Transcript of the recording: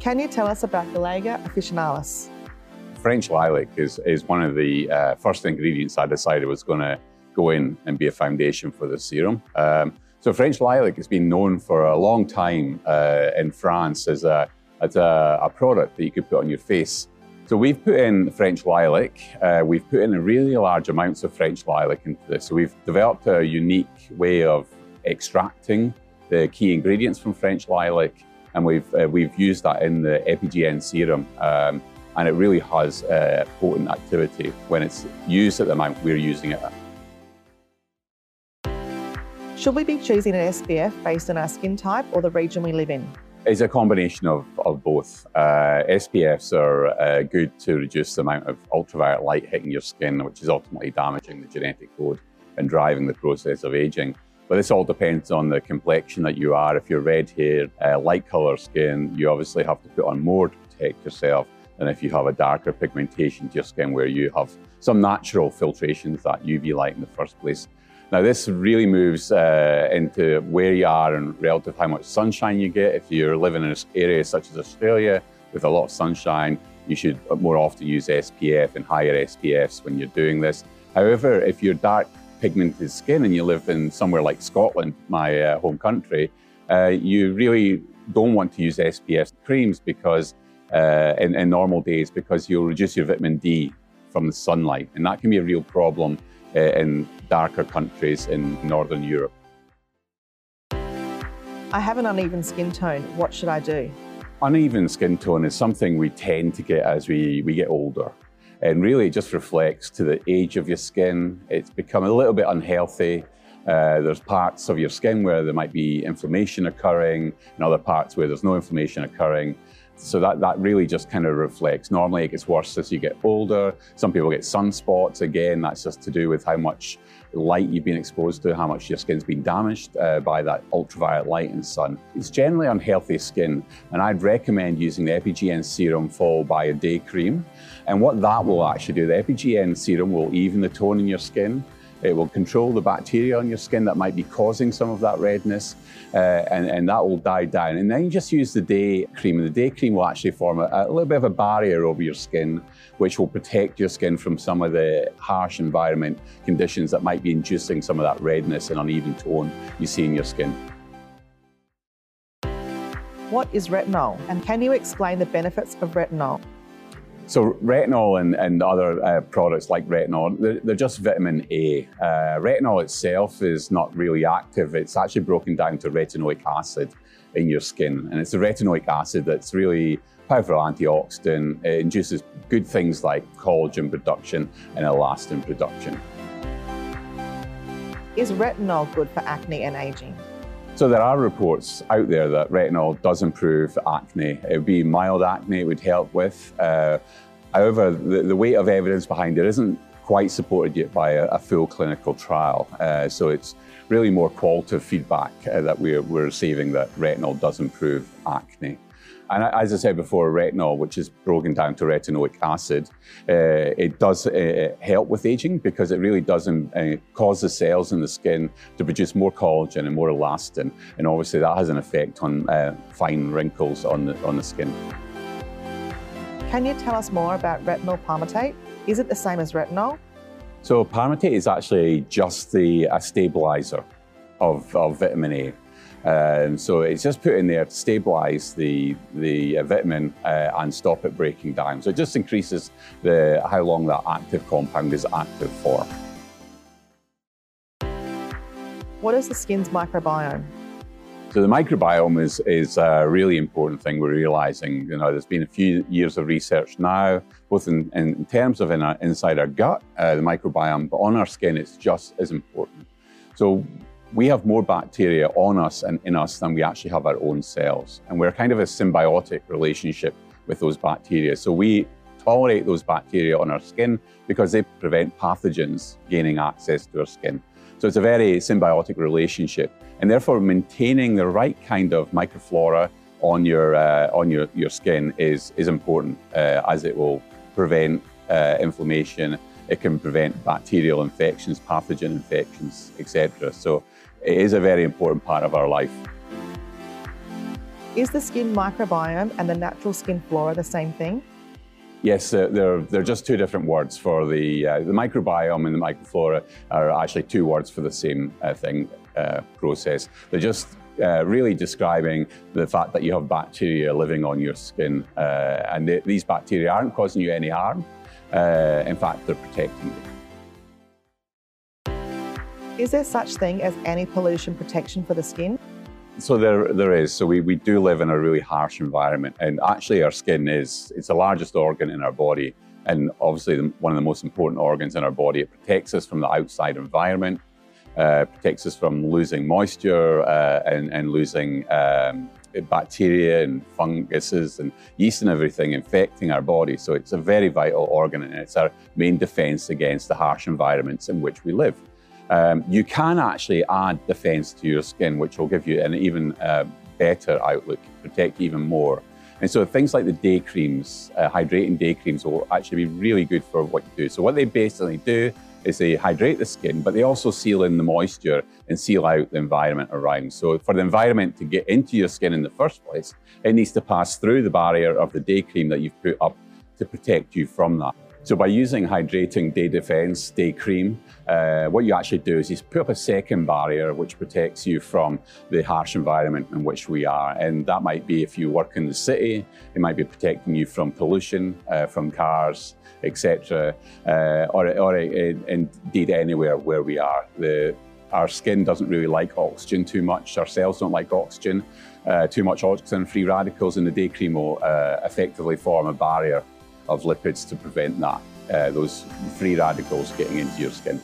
Can you tell us about Galega officinalis? French lilac is, is one of the uh, first ingredients I decided was going to go in and be a foundation for the serum. Um, so French lilac has been known for a long time uh, in France as, a, as a, a, product that you could put on your face. So we've put in French lilac, uh, we've put in really large amounts of French lilac into this. So we've developed a unique way of extracting the key ingredients from French lilac and we've, uh, we've used that in the EpiGen serum. Um, and it really has uh, potent activity when it's used at the amount we're using it. Should we be choosing an SPF based on our skin type or the region we live in? It's a combination of, of both. Uh, SPFs are uh, good to reduce the amount of ultraviolet light hitting your skin, which is ultimately damaging the genetic code and driving the process of aging. But this all depends on the complexion that you are. If you're red hair, uh, light colour skin, you obviously have to put on more to protect yourself than if you have a darker pigmentation to your skin where you have some natural filtrations that UV light in the first place. Now this really moves uh, into where you are and relative how much sunshine you get. If you're living in an area such as Australia with a lot of sunshine, you should more often use SPF and higher SPFs when you're doing this. However, if you're dark pigmented skin and you live in somewhere like Scotland, my uh, home country, uh, you really don't want to use SPF creams because uh, in, in normal days because you'll reduce your vitamin D from the sunlight. And that can be a real problem uh, in darker countries in Northern Europe. I have an uneven skin tone. What should I do? Uneven skin tone is something we tend to get as we, we get older. And really it just reflects to the age of your skin. It's become a little bit unhealthy. Uh, there's parts of your skin where there might be inflammation occurring and other parts where there's no inflammation occurring. So that, that really just kind of reflects. Normally it gets worse as you get older. Some people get sunspots. Again, that's just to do with how much light you've been exposed to, how much your skin's been damaged uh, by that ultraviolet light and sun. It's generally unhealthy skin, and I'd recommend using the EpiGen serum followed by a day cream. And what that will actually do, the EpiGen serum will even the tone in your skin. It will control the bacteria on your skin that might be causing some of that redness, uh, and, and that will die down. And then you just use the day cream, and the day cream will actually form a, a little bit of a barrier over your skin, which will protect your skin from some of the harsh environment conditions that might be inducing some of that redness and uneven tone you see in your skin. What is retinol, and can you explain the benefits of retinol? So retinol and, and other uh, products like retinol, they're, they're just vitamin A. Uh, retinol itself is not really active. It's actually broken down to retinoic acid in your skin. And it's the retinoic acid that's really powerful antioxidant. It induces good things like collagen production and elastin production. Is retinol good for acne and aging? So there are reports out there that retinol does improve acne. It would be mild acne it would help with. Uh, however, the, the, weight of evidence behind it isn't quite supported yet by a, a full clinical trial. Uh, so it's really more qualitative feedback uh, that we're, we're receiving that retinol does improve acne. And as I said before, retinol, which is broken down to retinoic acid, uh, it does uh, help with aging because it really does uh, cause the cells in the skin to produce more collagen and more elastin. And obviously that has an effect on uh, fine wrinkles on the, on the skin. Can you tell us more about retinol palmitate? Is it the same as retinol? So palmitate is actually just the a stabilizer of, of vitamin A. Um, so it's just put in there to stabilize the, the uh, vitamin uh, and stop it breaking down. So it just increases the, how long that active compound is active for. What is the skin's microbiome? So the microbiome is, is a really important thing we're realizing. You know, there's been a few years of research now, both in, in terms of in our, inside our gut, uh, the microbiome, but on our skin, it's just as important. So we have more bacteria on us and in us than we actually have our own cells. And we're kind of a symbiotic relationship with those bacteria. So we tolerate those bacteria on our skin because they prevent pathogens gaining access to our skin. So it's a very symbiotic relationship. And therefore maintaining the right kind of microflora on your, uh, on your, your skin is, is important uh, as it will prevent uh, inflammation. It can prevent bacterial infections, pathogen infections, etc. So it is a very important part of our life. Is the skin microbiome and the natural skin flora the same thing? Yes, uh, they're, they're just two different words for the, uh, the microbiome and the microflora are actually two words for the same uh, thing, uh, process. They're just uh, really describing the fact that you have bacteria living on your skin uh, and they, these bacteria aren't causing you any harm. in fact, they're protecting you. Is there such thing as anti-pollution protection for the skin? So there, there is. So we, we do live in a really harsh environment, and actually our skin is it's the largest organ in our body, and obviously the, one of the most important organs in our body. It protects us from the outside environment, uh, protects us from losing moisture uh, and, and losing um, bacteria and funguses and yeast and everything infecting our body. So it's a very vital organ, and it's our main defense against the harsh environments in which we live. Um, you can actually add defense to your skin, which will give you an even uh, better outlook, protect even more. And so things like the day creams, uh, hydrating day creams will actually be really good for what you do. So what they basically do is they hydrate the skin, but they also seal in the moisture and seal out the environment around. So for the environment to get into your skin in the first place, it needs to pass through the barrier of the day cream that you've put up to protect you from that. So by using Hydrating Day Defense Day Cream, uh, what you actually do is you put up a second barrier which protects you from the harsh environment in which we are. And that might be if you work in the city, it might be protecting you from pollution, uh, from cars, etc., uh, or, or indeed anywhere where we are. The, our skin doesn't really like oxygen too much. Our cells don't like oxygen. Uh, too much oxygen, free radicals in the day cream will uh, effectively form a barrier of lipids to prevent that, uh, those free radicals getting into your skin.